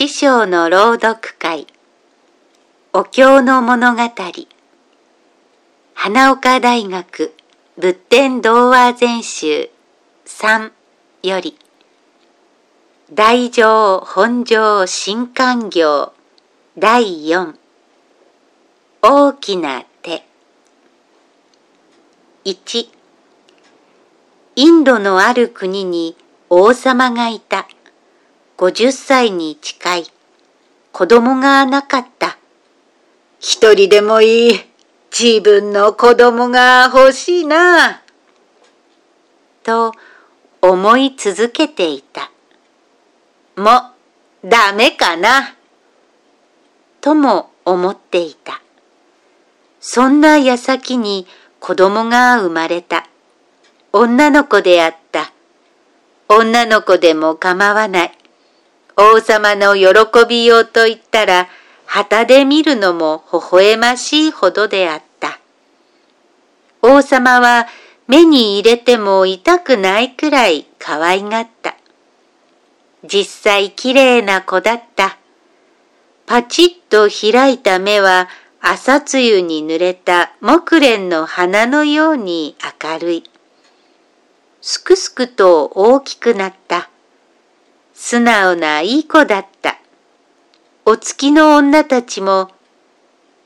師匠の朗読会。お経の物語。花岡大学仏典童話全集3より。大乗本上新刊行第4大きな手。1インドのある国に王様がいた。50歳に近い。子供がなかった。一人でもいい。自分の子供が欲しいな。と思い続けていた。も、ダメかな。とも思っていた。そんな矢先に子供が生まれた。女の子であった。女の子でも構わない。王様の喜びようと言ったら、旗で見るのも微笑ましいほどであった。王様は目に入れても痛くないくらい可愛がった。実際綺麗な子だった。パチッと開いた目は朝露に濡れた木蓮の花のように明るい。すくすくと大きくなった。素直ないい子だった。お月の女たちも、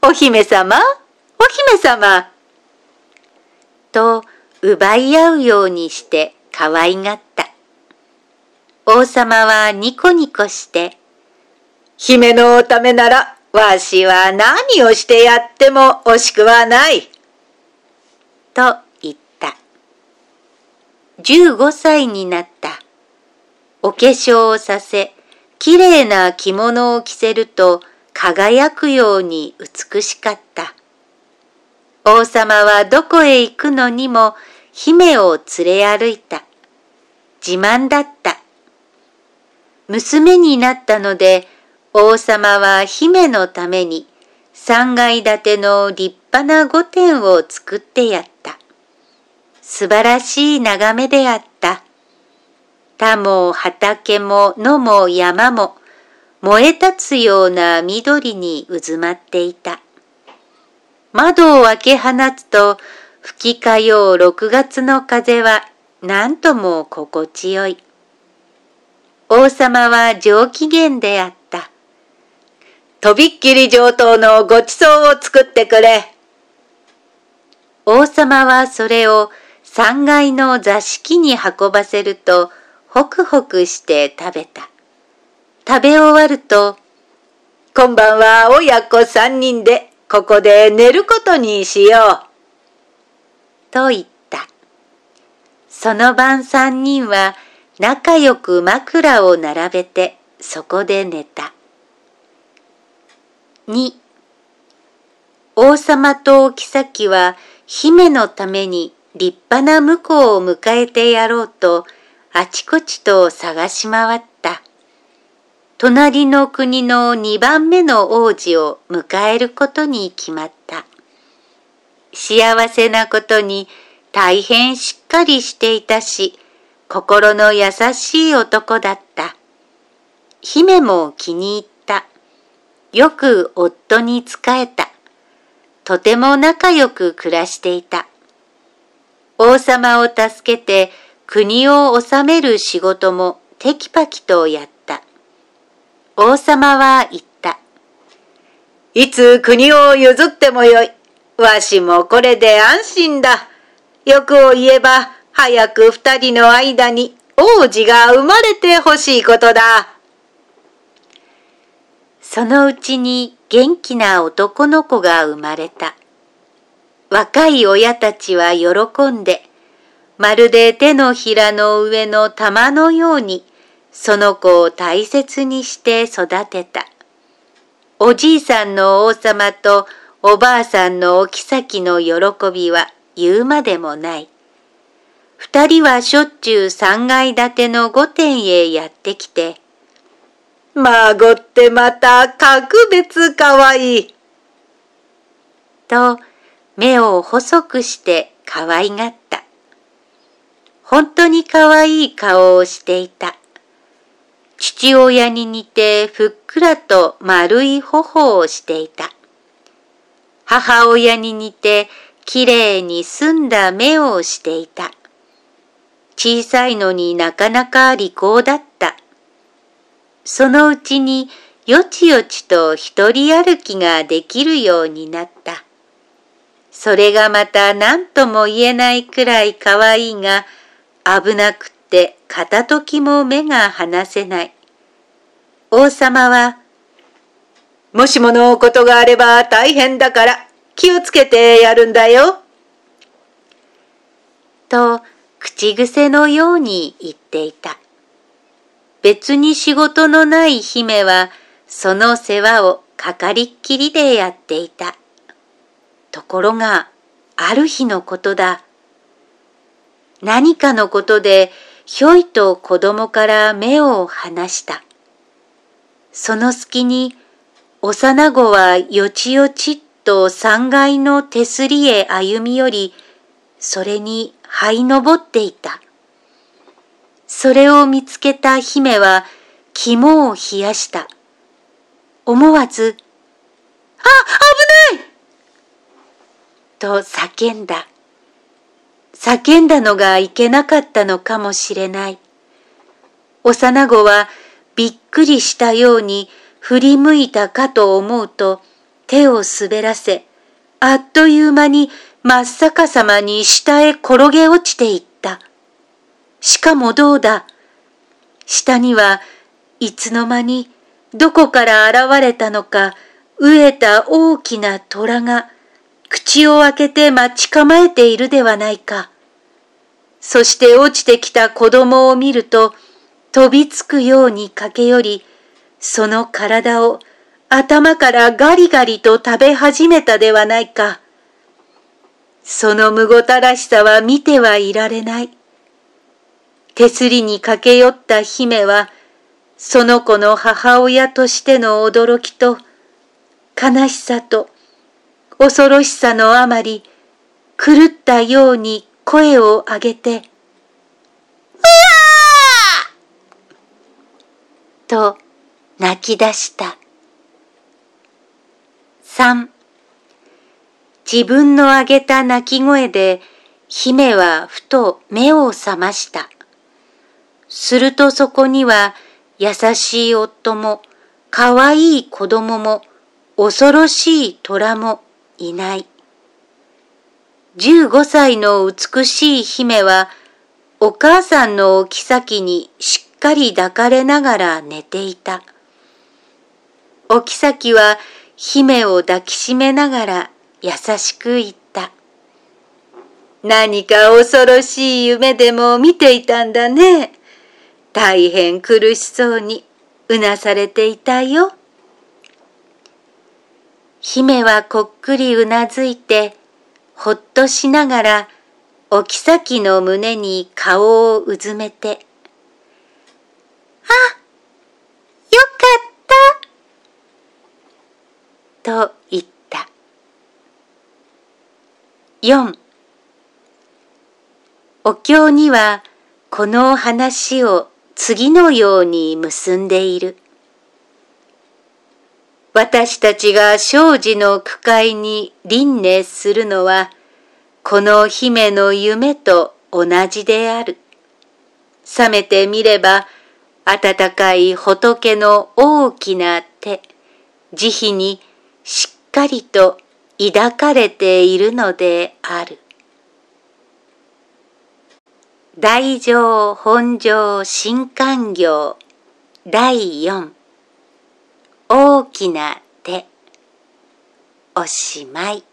お姫様？お姫様？と奪い合うようにして可愛がった。王様はニコニコして、姫のおためなら、わしは何をしてやっても惜しくはない。と言った15歳になった。お化粧をさせ、きれいな着物を着せると輝くように美しかった。王様はどこへ行くのにも姫を連れ歩いた。自慢だった。娘になったので王様は姫のために三階建ての立派な御殿を作ってやった。素晴らしい眺めであった。田も畑も野も山も燃え立つような緑に渦まっていた。窓を開け放つと吹き交よう6月の風は何とも心地よい。王様は上機嫌であった。とびっきり上等のごちそうを作ってくれ。王様はそれを3階の座敷に運ばせると、ホクホクして食べた。食べ終わると、今晩は親子3人でここで寝ることにしよう。と言った。その晩3人は仲良く枕を並べてそこで寝た。2王様とお妃は姫のために立派な婿を迎えてやろうとあちこちと探し回った。隣の国の二番目の王子を迎えることに決まった。幸せなことに大変しっかりしていたし、心の優しい男だった。姫も気に入った。よく夫に仕えた。とても仲良く暮らしていた。王様を助けて国を治める仕事もテキパキとやった。王様は言った。いつ国を譲ってもよい。わしもこれで安心だ。欲を言えば早く二人の間に王子が生まれてほしいことだ。そのうちに元気な男の子が生まれた。若い親たちは喜んで、まるで手のひらの上の玉のように、その子を大切にして育てた。おじいさんの王様とおばあさんのお妃の喜びは言うまでもない。二人はしょっちゅう三階建ての御殿へやってきて、孫ってまた格別かわいい。と、目を細くして可愛がった。本当に可愛い顔をしていた。父親に似てふっくらと丸い頬をしていた。母親に似てきれいに澄んだ目をしていた。小さいのになかなか利口だった。そのうちによちよちと一人歩きができるようになった。それがまた何とも言えないくらい可愛いが、危なくって片時も目が離せない。王様は、もしものことがあれば大変だから気をつけてやるんだよ。と、口癖のように言っていた。別に仕事のない姫は、その世話をかかりっきりでやっていた。ところが、ある日のことだ。何かのことで、ひょいと子供から目を離した。その隙に、幼子はよちよちっと三階の手すりへ歩み寄り、それに這い登っていた。それを見つけた姫は肝を冷やした。思わず、あ、危ないと叫んだ。叫んだのがいけなかったのかもしれない。幼子はびっくりしたように振り向いたかと思うと手を滑らせ、あっという間に真っ逆さまに下へ転げ落ちていった。しかもどうだ？下にはいつの間にどこから現れたのか飢えた大きな虎が口を開けて待ち構えているではないか。そして落ちてきた子供を見ると飛びつくように駆け寄り、その体を頭からガリガリと食べ始めたではないか。そのむごたらしさは見てはいられない。手すりに駆け寄った姫は、その子の母親としての驚きと、悲しさと、恐ろしさのあまり、狂ったように声を上げて、うわと泣き出した。三自分の上げた泣き声で姫はふと目を覚ました。するとそこには優しい夫も可愛い子供も恐ろしい虎もいない。15歳の美しい姫はお母さんの置き先にしっかり抱かれながら寝ていた。お妃は姫を抱きしめながら優しく言った。何か恐ろしい夢でも見ていたんだね。大変苦しそうにうなされていたよ。姫はこっくりうなずいて、ほっとしながら、お妃の胸に顔をうずめて、あ、よかったと言った。4お経にはこの話を次のように結んでいる。私たちが生児の区会に輪廻するのは、この姫の夢と同じである。覚めてみれば、温かい仏の大きな手、慈悲にしっかりと抱かれているのである。大乗本上新官業第四きな手おしまい。